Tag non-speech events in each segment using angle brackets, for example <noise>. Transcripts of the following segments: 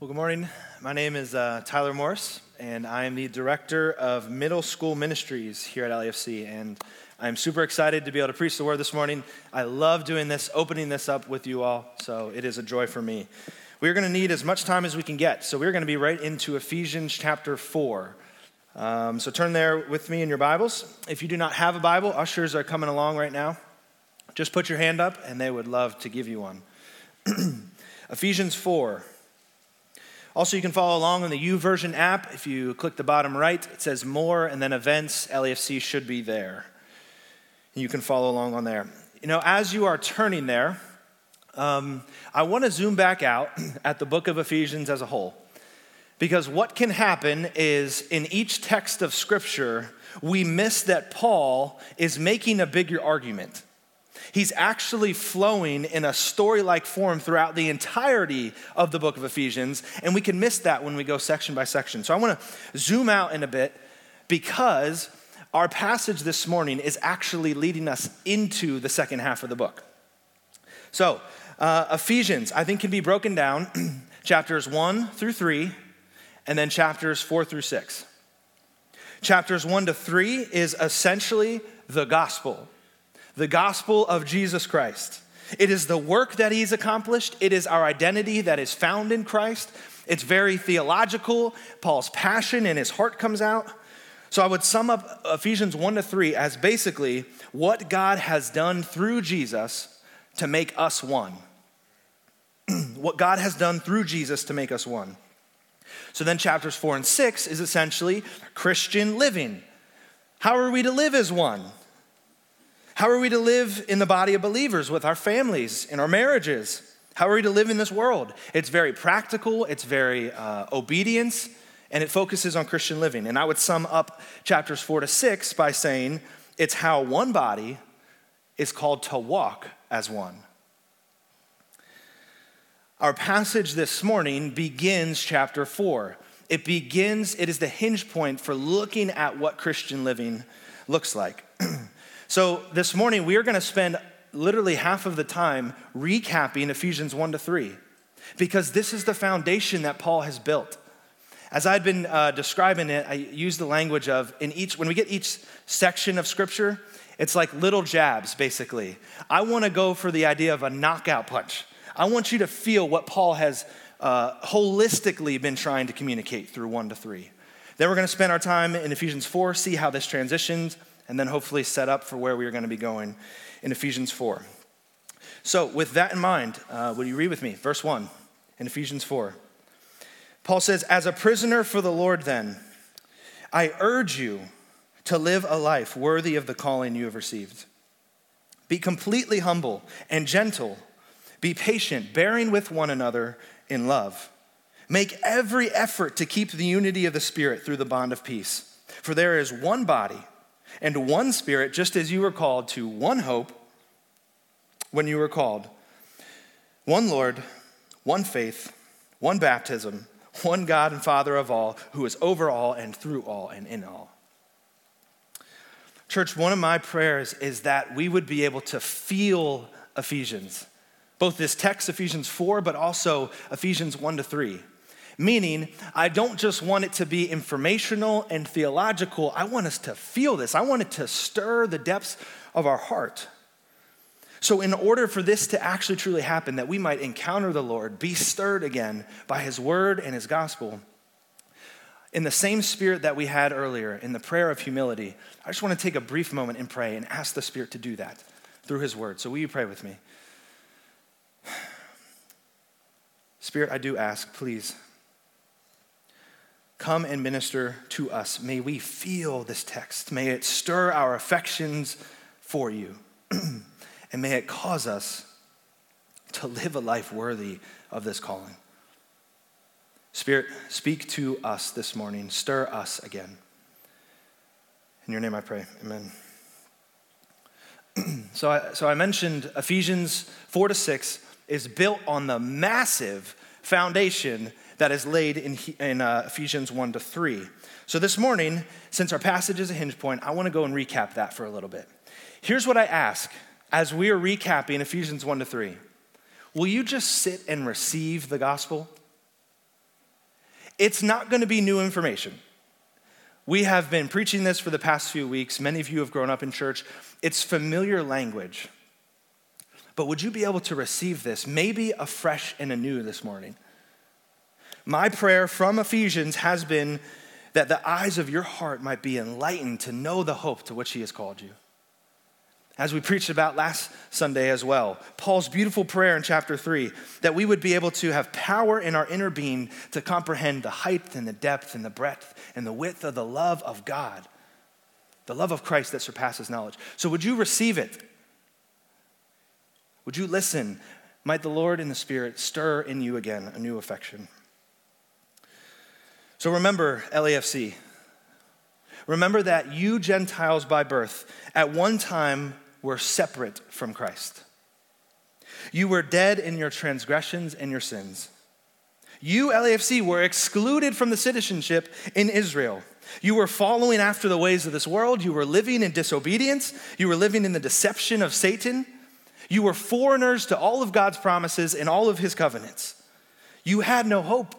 Well, good morning. My name is uh, Tyler Morris, and I am the director of middle school ministries here at LAFC. And I'm super excited to be able to preach the word this morning. I love doing this, opening this up with you all, so it is a joy for me. We're going to need as much time as we can get, so we're going to be right into Ephesians chapter 4. Um, so turn there with me in your Bibles. If you do not have a Bible, ushers are coming along right now. Just put your hand up, and they would love to give you one. <clears throat> Ephesians 4. Also, you can follow along on the YouVersion app. If you click the bottom right, it says more and then events. LAFC should be there. You can follow along on there. You know, as you are turning there, um, I want to zoom back out <clears throat> at the book of Ephesians as a whole. Because what can happen is in each text of Scripture, we miss that Paul is making a bigger argument. He's actually flowing in a story like form throughout the entirety of the book of Ephesians, and we can miss that when we go section by section. So I want to zoom out in a bit because our passage this morning is actually leading us into the second half of the book. So, uh, Ephesians, I think, can be broken down <clears throat> chapters 1 through 3, and then chapters 4 through 6. Chapters 1 to 3 is essentially the gospel the gospel of Jesus Christ. It is the work that he's accomplished, it is our identity that is found in Christ. It's very theological. Paul's passion and his heart comes out. So I would sum up Ephesians 1 to 3 as basically what God has done through Jesus to make us one. <clears throat> what God has done through Jesus to make us one. So then chapters 4 and 6 is essentially Christian living. How are we to live as one? How are we to live in the body of believers with our families, in our marriages? How are we to live in this world? It's very practical, it's very uh, obedience, and it focuses on Christian living. And I would sum up chapters four to six by saying it's how one body is called to walk as one. Our passage this morning begins chapter four. It begins, it is the hinge point for looking at what Christian living looks like. <clears throat> So this morning, we are going to spend literally half of the time recapping Ephesians 1 to 3, because this is the foundation that Paul has built. As I'd been uh, describing it, I use the language of in each, when we get each section of scripture, it's like little jabs, basically. I want to go for the idea of a knockout punch. I want you to feel what Paul has uh, holistically been trying to communicate through 1 to 3. Then we're going to spend our time in Ephesians 4, see how this transitions and then hopefully set up for where we are going to be going in Ephesians 4. So, with that in mind, uh, would you read with me? Verse 1 in Ephesians 4. Paul says, As a prisoner for the Lord, then, I urge you to live a life worthy of the calling you have received. Be completely humble and gentle. Be patient, bearing with one another in love. Make every effort to keep the unity of the Spirit through the bond of peace. For there is one body and one Spirit, just as you were called to one hope when you were called, one Lord, one faith, one baptism, one God and Father of all, who is over all and through all and in all. Church, one of my prayers is that we would be able to feel Ephesians, both this text, Ephesians 4, but also Ephesians 1 to 3. Meaning, I don't just want it to be informational and theological. I want us to feel this. I want it to stir the depths of our heart. So, in order for this to actually truly happen, that we might encounter the Lord, be stirred again by His word and His gospel, in the same spirit that we had earlier in the prayer of humility, I just want to take a brief moment and pray and ask the Spirit to do that through His word. So, will you pray with me? <sighs> Spirit, I do ask, please come and minister to us. May we feel this text. May it stir our affections for you. <clears throat> and may it cause us to live a life worthy of this calling. Spirit, speak to us this morning. Stir us again. In your name I pray. Amen. <clears throat> so, I, so I mentioned Ephesians 4 to 6 is built on the massive foundation that is laid in, in uh, Ephesians 1 to 3. So this morning, since our passage is a hinge point, I want to go and recap that for a little bit. Here's what I ask as we are recapping Ephesians 1 to 3 Will you just sit and receive the gospel? It's not going to be new information. We have been preaching this for the past few weeks. Many of you have grown up in church. It's familiar language. But would you be able to receive this, maybe afresh and anew this morning? My prayer from Ephesians has been that the eyes of your heart might be enlightened to know the hope to which He has called you as we preached about last Sunday as well. Paul's beautiful prayer in chapter 3 that we would be able to have power in our inner being to comprehend the height and the depth and the breadth and the width of the love of God, the love of Christ that surpasses knowledge. So, would you receive it? Would you listen? Might the Lord in the Spirit stir in you again a new affection. So, remember LAFC. Remember that you Gentiles by birth at one time were separate from Christ. You were dead in your transgressions and your sins. You, LAFC, were excluded from the citizenship in Israel. You were following after the ways of this world. You were living in disobedience. You were living in the deception of Satan. You were foreigners to all of God's promises and all of his covenants. You had no hope.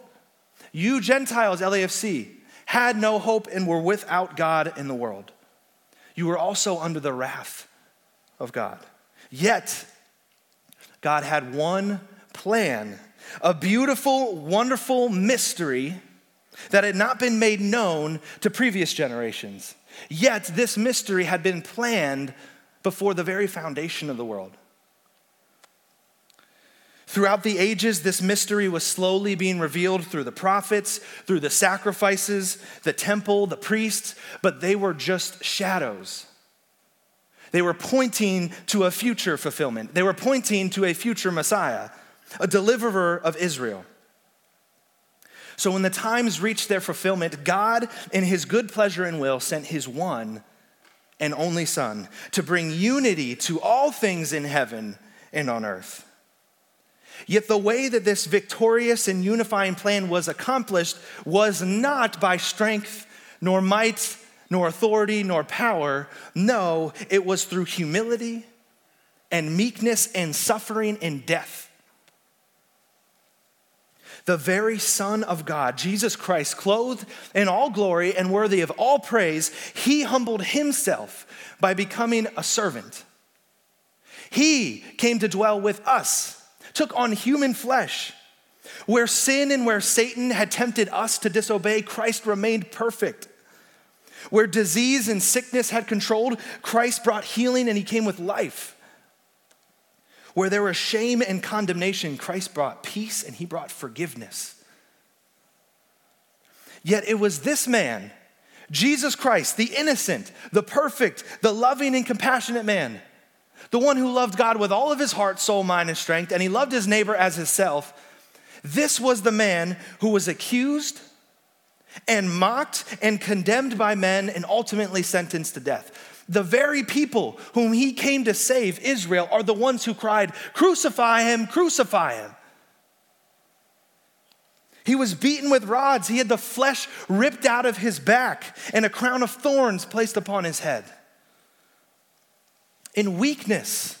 You, Gentiles, LAFC, had no hope and were without God in the world. You were also under the wrath of God. Yet, God had one plan, a beautiful, wonderful mystery that had not been made known to previous generations. Yet, this mystery had been planned before the very foundation of the world. Throughout the ages, this mystery was slowly being revealed through the prophets, through the sacrifices, the temple, the priests, but they were just shadows. They were pointing to a future fulfillment. They were pointing to a future Messiah, a deliverer of Israel. So when the times reached their fulfillment, God, in his good pleasure and will, sent his one and only Son to bring unity to all things in heaven and on earth. Yet the way that this victorious and unifying plan was accomplished was not by strength nor might nor authority, nor power. No, it was through humility and meekness and suffering and death. The very Son of God, Jesus Christ, clothed in all glory and worthy of all praise, he humbled himself by becoming a servant. He came to dwell with us, took on human flesh. Where sin and where Satan had tempted us to disobey, Christ remained perfect. Where disease and sickness had controlled, Christ brought healing and he came with life. Where there was shame and condemnation, Christ brought peace and he brought forgiveness. Yet it was this man, Jesus Christ, the innocent, the perfect, the loving and compassionate man, the one who loved God with all of his heart, soul, mind, and strength, and he loved his neighbor as himself. This was the man who was accused and mocked and condemned by men and ultimately sentenced to death. The very people whom he came to save, Israel, are the ones who cried, Crucify him, crucify him. He was beaten with rods. He had the flesh ripped out of his back and a crown of thorns placed upon his head. In weakness,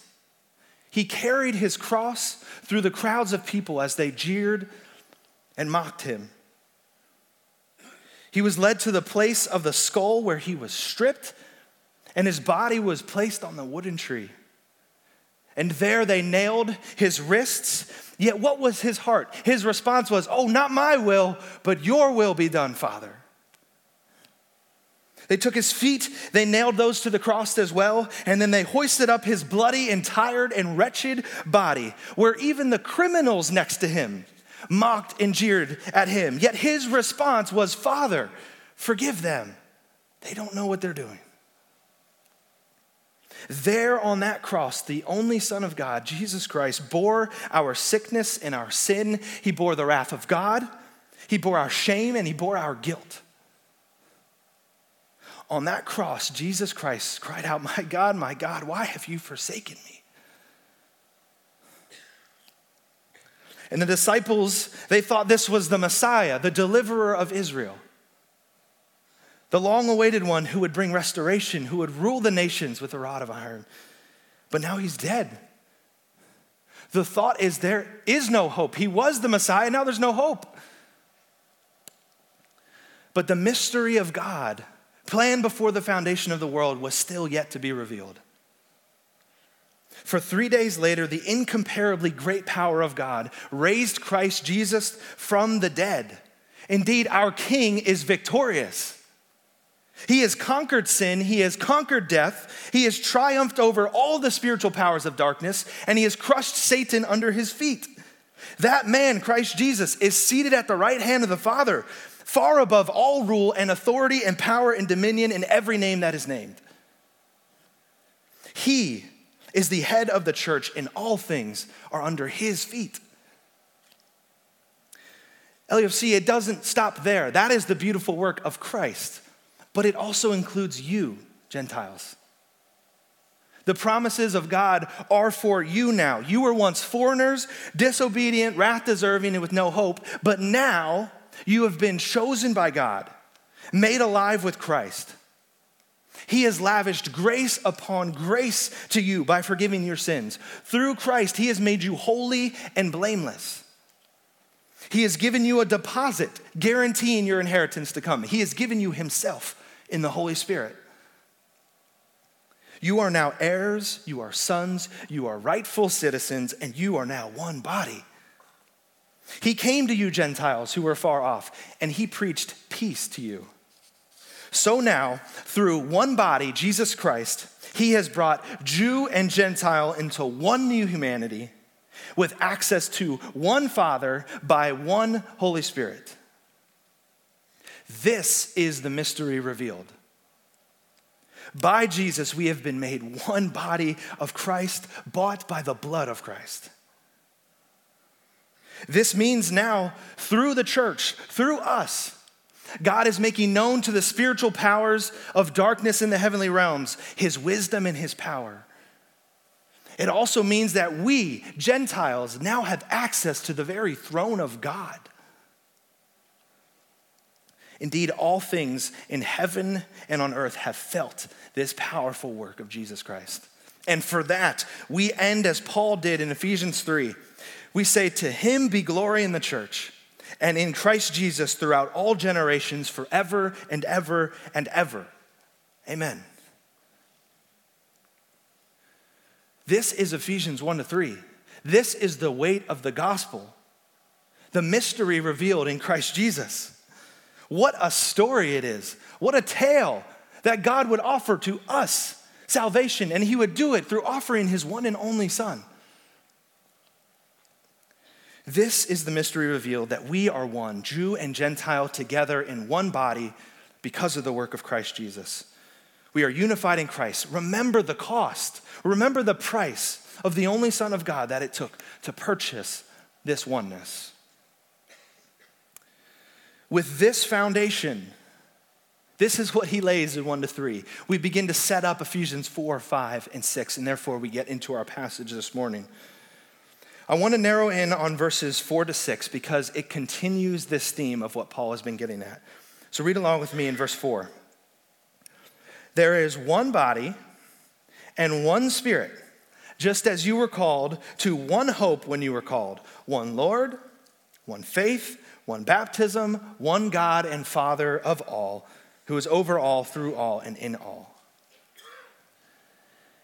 he carried his cross through the crowds of people as they jeered and mocked him. He was led to the place of the skull where he was stripped, and his body was placed on the wooden tree. And there they nailed his wrists. Yet what was his heart? His response was, Oh, not my will, but your will be done, Father. They took his feet, they nailed those to the cross as well, and then they hoisted up his bloody and tired and wretched body, where even the criminals next to him mocked and jeered at him. Yet his response was, Father, forgive them. They don't know what they're doing. There on that cross, the only Son of God, Jesus Christ, bore our sickness and our sin. He bore the wrath of God, He bore our shame, and He bore our guilt. On that cross, Jesus Christ cried out, My God, my God, why have you forsaken me? And the disciples, they thought this was the Messiah, the deliverer of Israel. The long awaited one who would bring restoration, who would rule the nations with a rod of iron. But now he's dead. The thought is there is no hope. He was the Messiah, now there's no hope. But the mystery of God, planned before the foundation of the world, was still yet to be revealed. For three days later, the incomparably great power of God raised Christ Jesus from the dead. Indeed, our King is victorious. He has conquered sin, he has conquered death, he has triumphed over all the spiritual powers of darkness, and he has crushed Satan under his feet. That man, Christ Jesus, is seated at the right hand of the Father, far above all rule and authority and power and dominion in every name that is named. He is the head of the church, and all things are under his feet. LAFC, it doesn't stop there. That is the beautiful work of Christ, but it also includes you, Gentiles. The promises of God are for you now. You were once foreigners, disobedient, wrath deserving, and with no hope, but now you have been chosen by God, made alive with Christ. He has lavished grace upon grace to you by forgiving your sins. Through Christ, He has made you holy and blameless. He has given you a deposit guaranteeing your inheritance to come. He has given you Himself in the Holy Spirit. You are now heirs, you are sons, you are rightful citizens, and you are now one body. He came to you, Gentiles who were far off, and he preached peace to you. So now, through one body, Jesus Christ, he has brought Jew and Gentile into one new humanity with access to one Father by one Holy Spirit. This is the mystery revealed. By Jesus, we have been made one body of Christ, bought by the blood of Christ. This means now, through the church, through us, God is making known to the spiritual powers of darkness in the heavenly realms his wisdom and his power. It also means that we, Gentiles, now have access to the very throne of God. Indeed, all things in heaven and on earth have felt this powerful work of Jesus Christ. And for that, we end as Paul did in Ephesians 3. We say, To him be glory in the church and in Christ Jesus throughout all generations, forever and ever and ever. Amen. This is Ephesians 1 to 3. This is the weight of the gospel, the mystery revealed in Christ Jesus. What a story it is. What a tale that God would offer to us salvation, and He would do it through offering His one and only Son. This is the mystery revealed that we are one, Jew and Gentile, together in one body because of the work of Christ Jesus. We are unified in Christ. Remember the cost, remember the price of the only Son of God that it took to purchase this oneness. With this foundation, this is what he lays in 1 to 3. We begin to set up Ephesians 4, 5, and 6, and therefore we get into our passage this morning. I want to narrow in on verses 4 to 6 because it continues this theme of what Paul has been getting at. So read along with me in verse 4. There is one body and one spirit, just as you were called to one hope when you were called one Lord, one faith one baptism, one God and Father of all, who is over all, through all, and in all.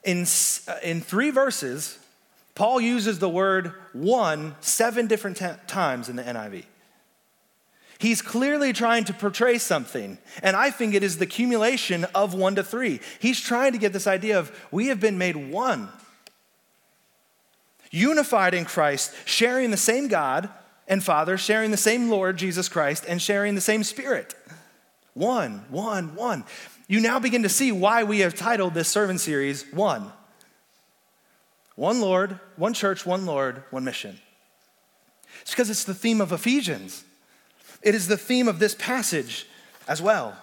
In, uh, in three verses, Paul uses the word one seven different t- times in the NIV. He's clearly trying to portray something, and I think it is the accumulation of one to three. He's trying to get this idea of we have been made one, unified in Christ, sharing the same God, and Father, sharing the same Lord Jesus Christ and sharing the same Spirit. One, one, one. You now begin to see why we have titled this sermon series One. One Lord, one church, one Lord, one mission. It's because it's the theme of Ephesians. It is the theme of this passage as well.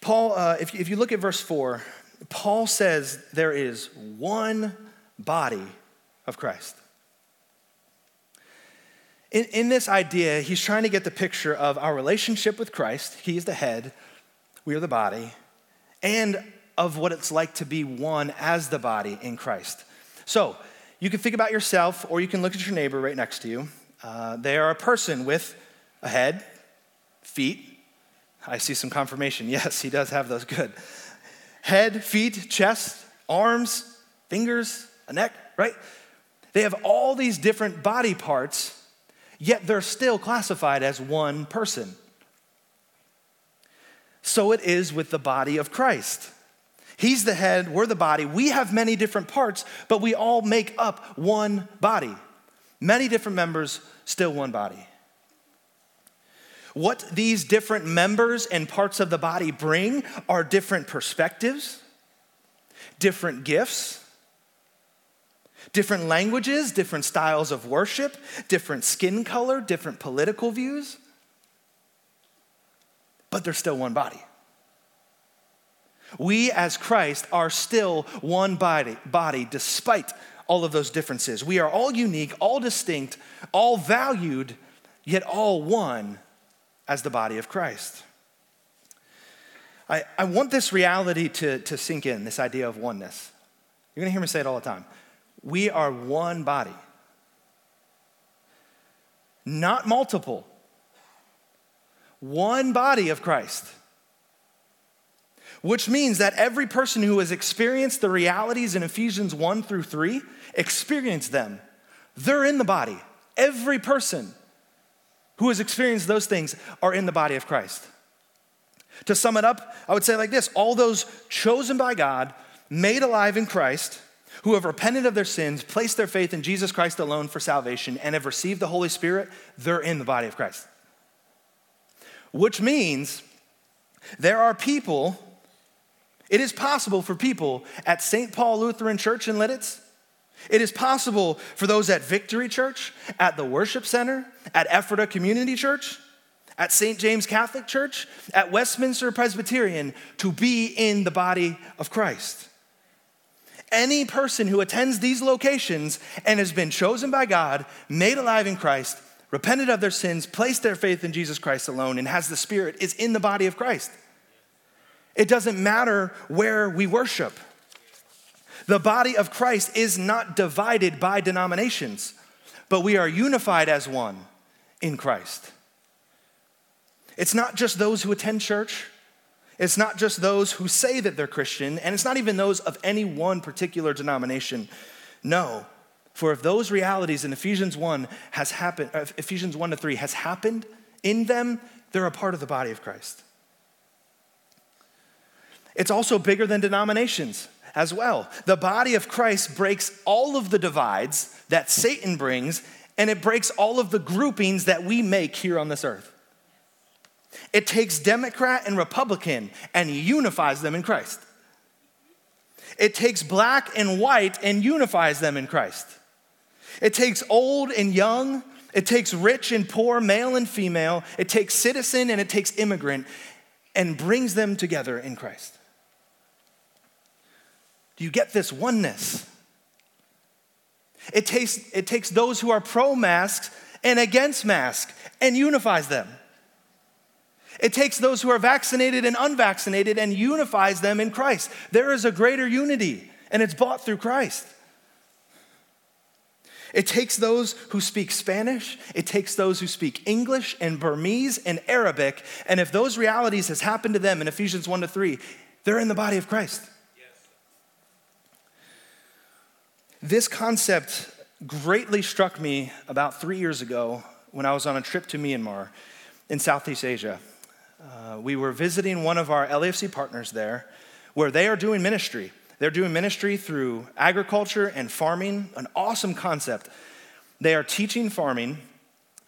Paul, uh, if, if you look at verse 4, Paul says there is one body of Christ. In, in this idea, he's trying to get the picture of our relationship with Christ. He is the head, we are the body, and of what it's like to be one as the body in Christ. So, you can think about yourself, or you can look at your neighbor right next to you. Uh, they are a person with a head feet. I see some confirmation. <laughs> Yes, he does have those. Good. Head, feet, chest, arms, fingers, a neck, right? They have all these different body parts, yet they're still classified as one person. So it is with the body of Christ. He's the head, we're the body. We have many different parts, but we all make up one body. Many different members, still one body. What these different members and parts of the body bring are different perspectives, different gifts, different languages, different styles of worship, different skin color, different political views, but they're still one body. We as Christ are still one body, body despite all of those differences. We are all unique, all distinct, all valued, yet all one as the body of Christ. I, I want this reality to, to sink in, this idea of oneness. You're gonna hear me say it all the time. We are one body, not multiple. One body of Christ. Which means that every person who has experienced the realities in Ephesians 1 through 3, experienced them. They're in the body. Every person who has experienced those things are in the body of Christ. To sum it up, I would say like this all those chosen by God, made alive in Christ, who have repented of their sins, placed their faith in Jesus Christ alone for salvation, and have received the Holy Spirit, they're in the body of Christ. Which means there are people, it is possible for people at St. Paul Lutheran Church in Lititz, it is possible for those at Victory Church, at the Worship Center, at Ephrata Community Church, at St. James Catholic Church, at Westminster Presbyterian to be in the body of Christ. Any person who attends these locations and has been chosen by God, made alive in Christ, repented of their sins, placed their faith in Jesus Christ alone, and has the Spirit is in the body of Christ. It doesn't matter where we worship. The body of Christ is not divided by denominations, but we are unified as one in Christ. It's not just those who attend church, it's not just those who say that they're Christian, and it's not even those of any one particular denomination. No. For if those realities in Ephesians 1 has happened, uh, Ephesians 1 to 3 has happened in them, they're a part of the body of Christ. It's also bigger than denominations as well. The body of Christ breaks all of the divides that Satan brings, and it breaks all of the groupings that we make here on this earth. It takes Democrat and Republican and unifies them in Christ. It takes black and white and unifies them in Christ. It takes old and young. It takes rich and poor, male and female. It takes citizen and it takes immigrant and brings them together in Christ. Do you get this oneness? It takes, it takes those who are pro masks and against masks and unifies them. It takes those who are vaccinated and unvaccinated and unifies them in Christ. There is a greater unity, and it's bought through Christ. It takes those who speak Spanish, it takes those who speak English and Burmese and Arabic, and if those realities has happened to them in Ephesians 1 to 3, they're in the body of Christ. Yes. This concept greatly struck me about three years ago when I was on a trip to Myanmar in Southeast Asia. Uh, we were visiting one of our LAFC partners there where they are doing ministry. They're doing ministry through agriculture and farming, an awesome concept. They are teaching farming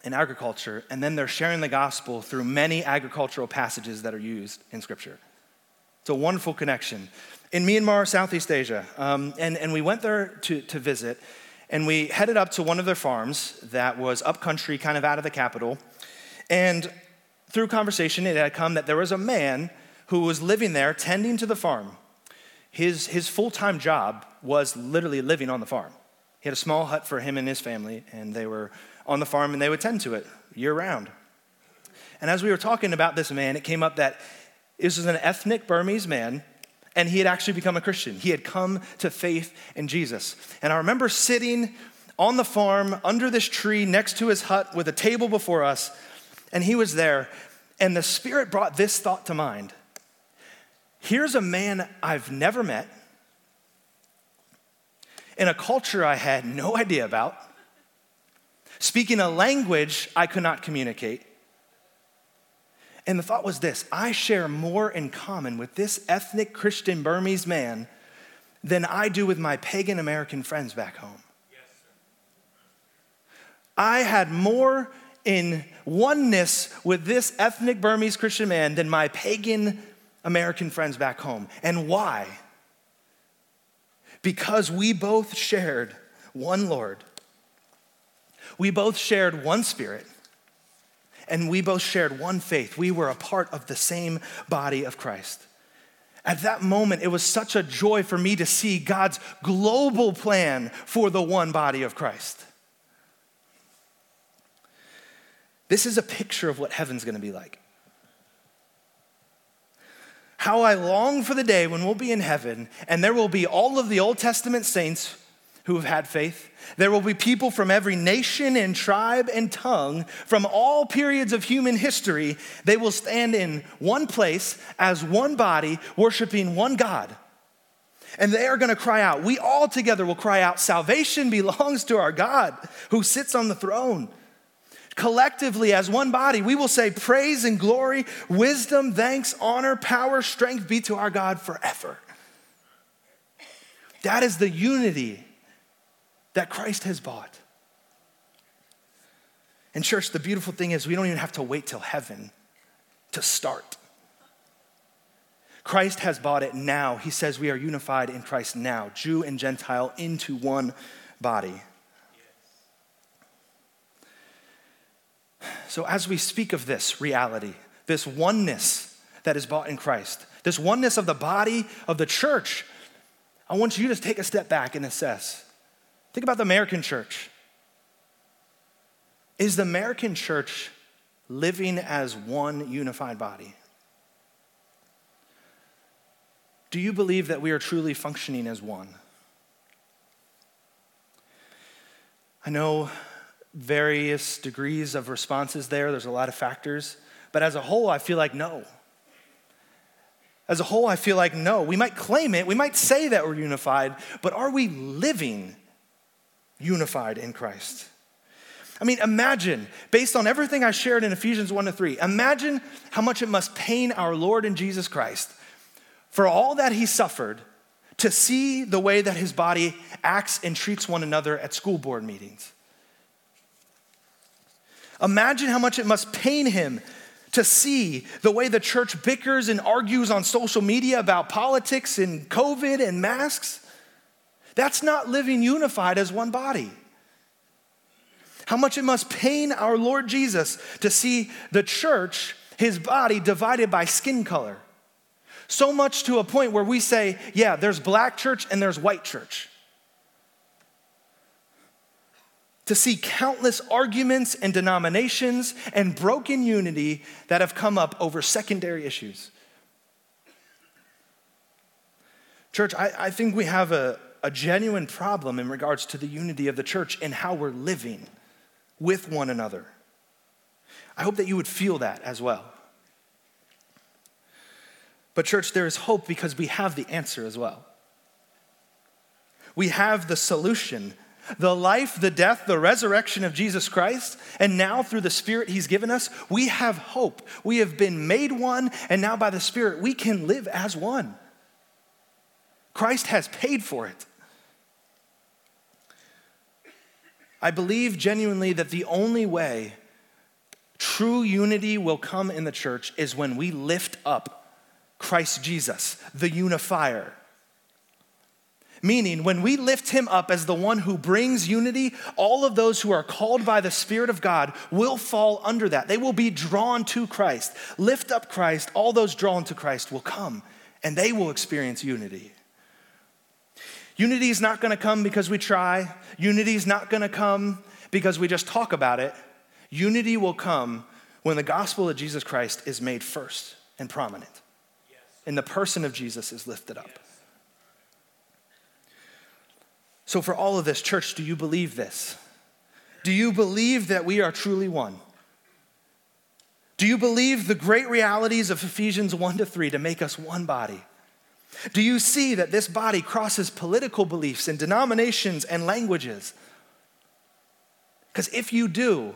and agriculture, and then they're sharing the gospel through many agricultural passages that are used in Scripture. It's a wonderful connection. In Myanmar, Southeast Asia, um, and, and we went there to, to visit, and we headed up to one of their farms that was upcountry, kind of out of the capital. And through conversation, it had come that there was a man who was living there tending to the farm. His, his full time job was literally living on the farm. He had a small hut for him and his family, and they were on the farm and they would tend to it year round. And as we were talking about this man, it came up that this was an ethnic Burmese man, and he had actually become a Christian. He had come to faith in Jesus. And I remember sitting on the farm under this tree next to his hut with a table before us, and he was there. And the Spirit brought this thought to mind Here's a man I've never met in a culture I had no idea about, speaking a language I could not communicate. And the thought was this I share more in common with this ethnic Christian Burmese man than I do with my pagan American friends back home. I had more in oneness with this ethnic Burmese Christian man than my pagan American friends back home. And why? Because we both shared one Lord, we both shared one Spirit, and we both shared one faith. We were a part of the same body of Christ. At that moment, it was such a joy for me to see God's global plan for the one body of Christ. This is a picture of what heaven's gonna be like. How I long for the day when we'll be in heaven and there will be all of the Old Testament saints who have had faith. There will be people from every nation and tribe and tongue from all periods of human history. They will stand in one place as one body, worshiping one God. And they are going to cry out. We all together will cry out Salvation belongs to our God who sits on the throne collectively as one body, we will say, Praise and glory, wisdom, thanks, honor, power, strength be to our God forever. That is the unity that Christ has bought. And, church, the beautiful thing is we don't even have to wait till heaven to start. Christ has bought it now. He says we are unified in Christ now, Jew and Gentile into one body. So, as we speak of this reality, this oneness that is bought in Christ, this oneness of the body of the church, I want you to take a step back and assess. Think about the American church. Is the American church living as one unified body? Do you believe that we are truly functioning as one? I know various degrees of responses there. There's a lot of factors. But as a whole, I feel like no. As a whole, I feel like no. We might claim it, we might say that we're unified, but are we living unified in Christ? I mean, imagine, based on everything I shared in Ephesians 1 to 3, imagine how much it must pain our Lord and Jesus Christ for all that he suffered to see the way that his body acts and treats one another at school board meetings. Imagine how much it must pain him to see the way the church bickers and argues on social media about politics and COVID and masks. That's not living unified as one body. How much it must pain our Lord Jesus to see the church, his body, divided by skin color. So much to a point where we say, yeah, there's black church and there's white church. to see countless arguments and denominations and broken unity that have come up over secondary issues. Church, I, I think we have a, a genuine problem in regards to the unity of the church and how we're living with one another. I hope that you would feel that as well. But, church, there is hope because we have the answer as well. We have the solution the life, the death, the resurrection of Jesus Christ, and now through the Spirit He's given us, we have hope. We have been made one, and now by the Spirit, we can live as one. Christ has paid for it. I believe genuinely that the only way true unity will come in the church is when we lift up Christ Jesus, the unifier. Meaning, when we lift him up as the one who brings unity, all of those who are called by the Spirit of God will fall under that. They will be drawn to Christ. Lift up Christ, all those drawn to Christ will come and they will experience unity. Unity is not going to come because we try, unity is not going to come because we just talk about it. Unity will come when the gospel of Jesus Christ is made first and prominent, yes. and the person of Jesus is lifted up. Yes. So, for all of this, church, do you believe this? Do you believe that we are truly one? Do Do you believe the great realities of Ephesians 1 to 3 to make us one body? Do you see that this body crosses political beliefs and denominations and languages? Because if you do,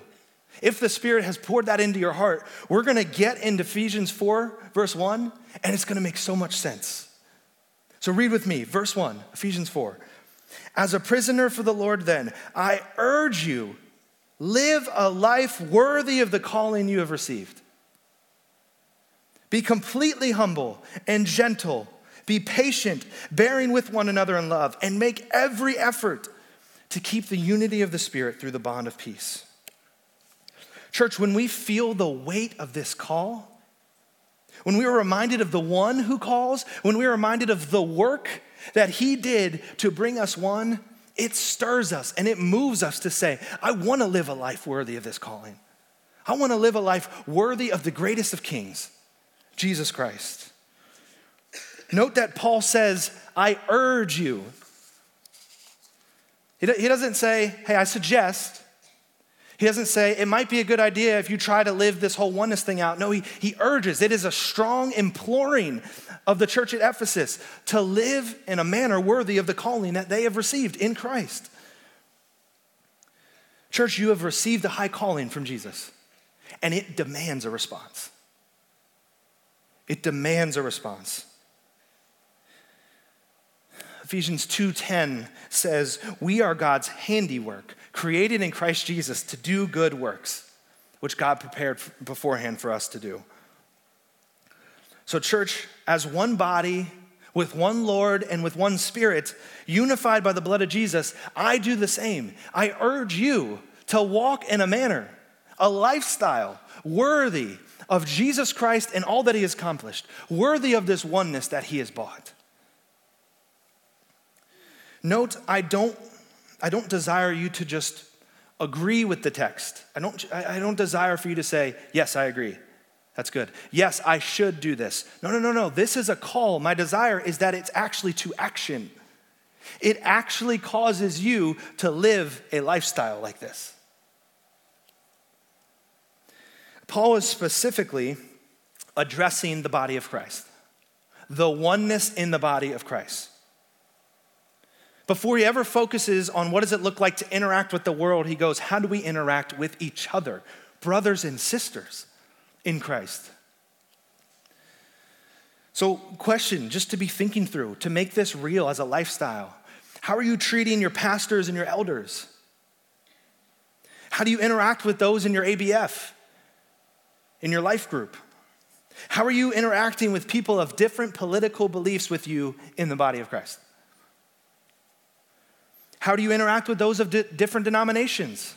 if the Spirit has poured that into your heart, we're going to get into Ephesians 4, verse 1, and it's going to make so much sense. So read with me, verse 1, Ephesians 4. As a prisoner for the Lord, then, I urge you, live a life worthy of the calling you have received. Be completely humble and gentle. Be patient, bearing with one another in love, and make every effort to keep the unity of the Spirit through the bond of peace. Church, when we feel the weight of this call, when we are reminded of the one who calls, when we are reminded of the work that he did to bring us one, it stirs us and it moves us to say, I want to live a life worthy of this calling. I want to live a life worthy of the greatest of kings, Jesus Christ. Note that Paul says, I urge you. He doesn't say, hey, I suggest. He doesn't say, it might be a good idea if you try to live this whole oneness thing out. No, he, he urges. It is a strong imploring of the church at Ephesus to live in a manner worthy of the calling that they have received in Christ. Church, you have received a high calling from Jesus, and it demands a response. It demands a response. Ephesians 2:10 says, "We are God's handiwork, created in Christ Jesus to do good works, which God prepared beforehand for us to do. So, church, as one body, with one Lord and with one Spirit, unified by the blood of Jesus, I do the same. I urge you to walk in a manner, a lifestyle worthy of Jesus Christ and all that he has accomplished, worthy of this oneness that he has bought. Note, I don't I don't desire you to just agree with the text. I don't, I don't desire for you to say, Yes, I agree. That's good. Yes, I should do this. No, no, no, no. This is a call. My desire is that it's actually to action. It actually causes you to live a lifestyle like this. Paul is specifically addressing the body of Christ, the oneness in the body of Christ. Before he ever focuses on what does it look like to interact with the world, he goes, How do we interact with each other, brothers and sisters in Christ? So, question just to be thinking through, to make this real as a lifestyle. How are you treating your pastors and your elders? How do you interact with those in your ABF, in your life group? How are you interacting with people of different political beliefs with you in the body of Christ? How do you interact with those of di- different denominations?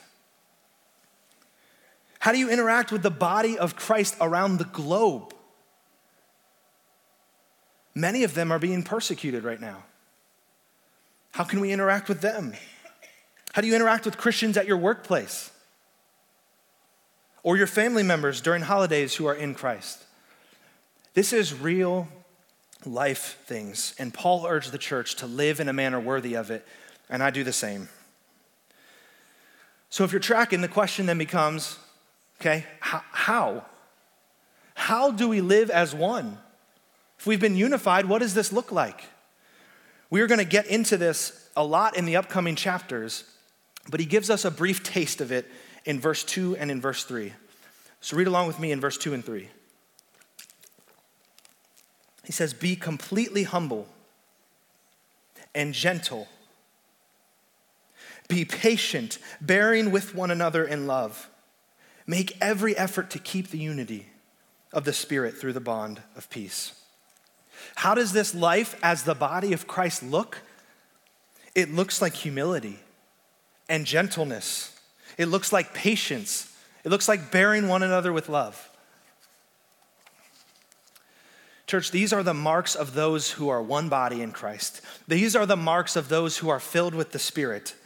How do you interact with the body of Christ around the globe? Many of them are being persecuted right now. How can we interact with them? How do you interact with Christians at your workplace or your family members during holidays who are in Christ? This is real life things, and Paul urged the church to live in a manner worthy of it and I do the same. So if you're tracking, the question then becomes okay, how? How do we live as one? If we've been unified, what does this look like? We are going to get into this a lot in the upcoming chapters, but he gives us a brief taste of it in verse 2 and in verse 3. So read along with me in verse 2 and 3. He says, Be completely humble and gentle be patient, bearing with one another in love. Make every effort to keep the unity of the Spirit through the bond of peace. How does this life as the body of Christ look? It looks like humility and gentleness. It looks like patience. It looks like bearing one another with love. Church, these are the marks of those who are one body in Christ. These are the marks of those who are filled with the Spirit.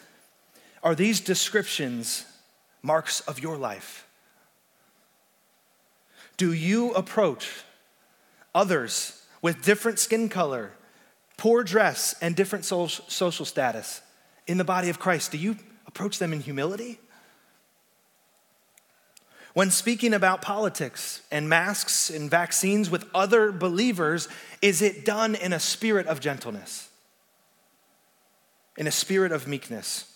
Are these descriptions marks of your life? Do you approach others with different skin color, poor dress, and different social status in the body of Christ? Do you approach them in humility? when speaking about politics and masks and vaccines with other believers, is it done in a spirit of gentleness? In a spirit of meekness?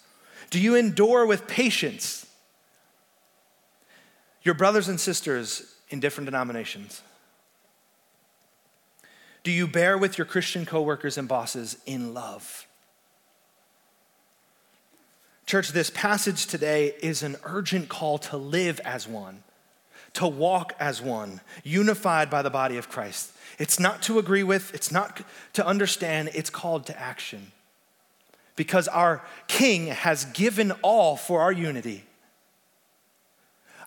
Do you endure with patience your brothers and sisters in different denominations? Do you bear with your Christian coworkers and bosses in love? Church, this passage today is an urgent call to live as one, to walk as one, unified by the body of Christ. It's not to agree with, it's not to understand, it's called to action. Because our King has given all for our unity.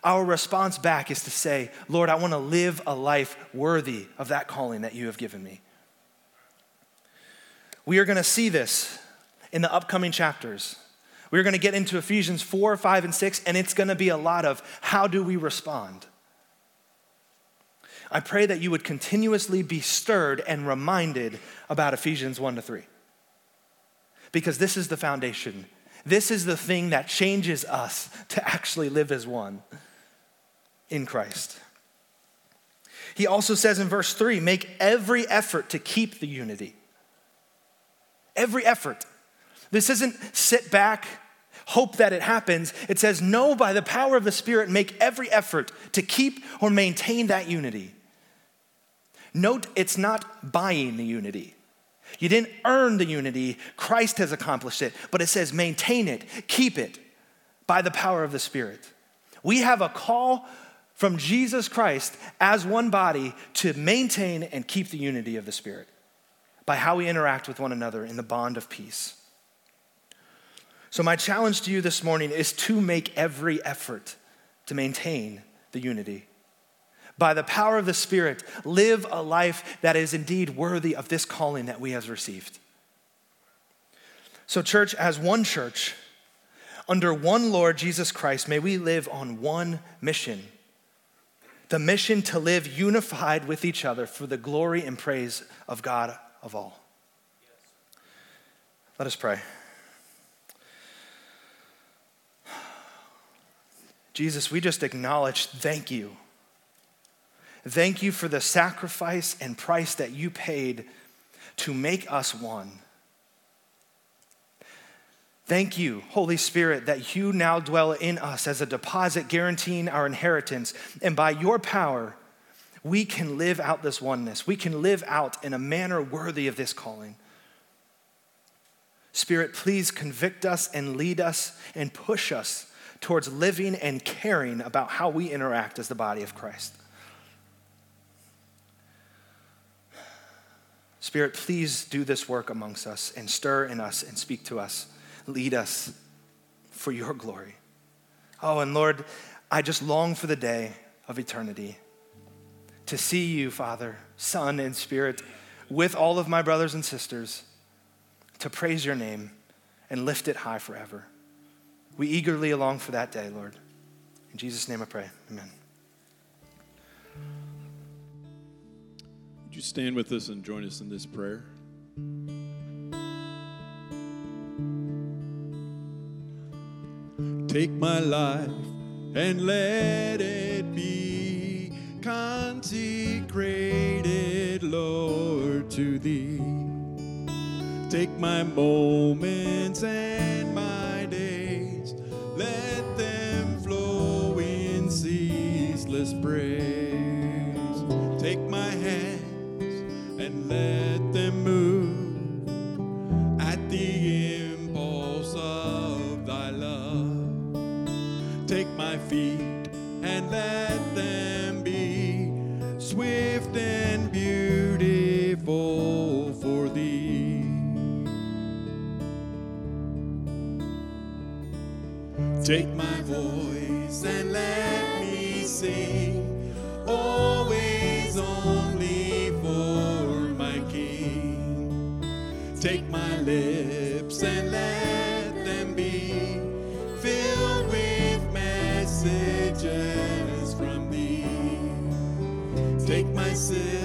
Our response back is to say, Lord, I want to live a life worthy of that calling that you have given me. We are going to see this in the upcoming chapters. We're going to get into Ephesians 4, 5, and 6, and it's going to be a lot of how do we respond? I pray that you would continuously be stirred and reminded about Ephesians 1 to 3. Because this is the foundation. This is the thing that changes us to actually live as one in Christ. He also says in verse 3 make every effort to keep the unity. Every effort. This isn't sit back, hope that it happens. It says, no, by the power of the Spirit, make every effort to keep or maintain that unity. Note, it's not buying the unity. You didn't earn the unity, Christ has accomplished it, but it says maintain it, keep it by the power of the Spirit. We have a call from Jesus Christ as one body to maintain and keep the unity of the Spirit by how we interact with one another in the bond of peace. So, my challenge to you this morning is to make every effort to maintain the unity. By the power of the Spirit, live a life that is indeed worthy of this calling that we have received. So, church, as one church, under one Lord Jesus Christ, may we live on one mission the mission to live unified with each other for the glory and praise of God of all. Let us pray. Jesus, we just acknowledge thank you. Thank you for the sacrifice and price that you paid to make us one. Thank you, Holy Spirit, that you now dwell in us as a deposit guaranteeing our inheritance. And by your power, we can live out this oneness. We can live out in a manner worthy of this calling. Spirit, please convict us and lead us and push us towards living and caring about how we interact as the body of Christ. Spirit, please do this work amongst us and stir in us and speak to us. Lead us for your glory. Oh, and Lord, I just long for the day of eternity to see you, Father, Son, and Spirit, with all of my brothers and sisters, to praise your name and lift it high forever. We eagerly long for that day, Lord. In Jesus' name I pray. Amen. Would you stand with us and join us in this prayer? Take my life and let it be consecrated, Lord, to thee. Take my moments and my days, let them flow in ceaseless praise. Let them move at the impulse of thy love. Take my feet and let them be swift and beautiful for thee. Take my voice and let me sing, always only Take my lips and let them be filled with messages from thee. Take my silver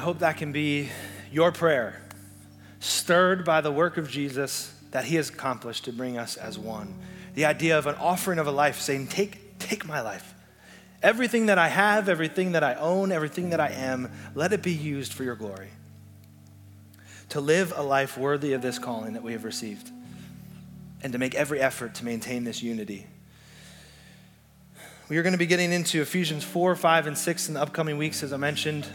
hope that can be your prayer, stirred by the work of Jesus that he has accomplished to bring us as one. The idea of an offering of a life saying, Take, take my life. Everything that I have, everything that I own, everything that I am, let it be used for your glory. To live a life worthy of this calling that we have received, and to make every effort to maintain this unity. We are going to be getting into Ephesians 4, 5, and 6 in the upcoming weeks, as I mentioned.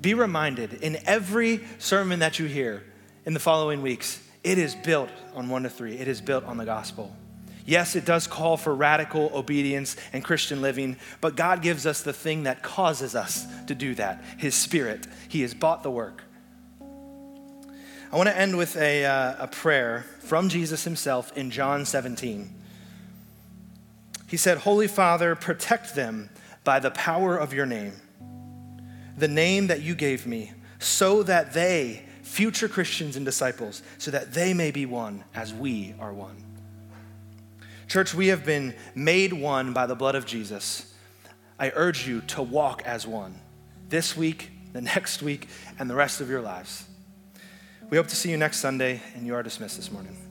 Be reminded in every sermon that you hear in the following weeks, it is built on 1 to 3. It is built on the gospel. Yes, it does call for radical obedience and Christian living, but God gives us the thing that causes us to do that His Spirit. He has bought the work. I want to end with a, uh, a prayer from Jesus Himself in John 17. He said, Holy Father, protect them by the power of your name, the name that you gave me, so that they, future Christians and disciples, so that they may be one as we are one. Church, we have been made one by the blood of Jesus. I urge you to walk as one this week, the <laughs> next week, and the rest of your lives. We hope to see you next Sunday, and you are dismissed this morning.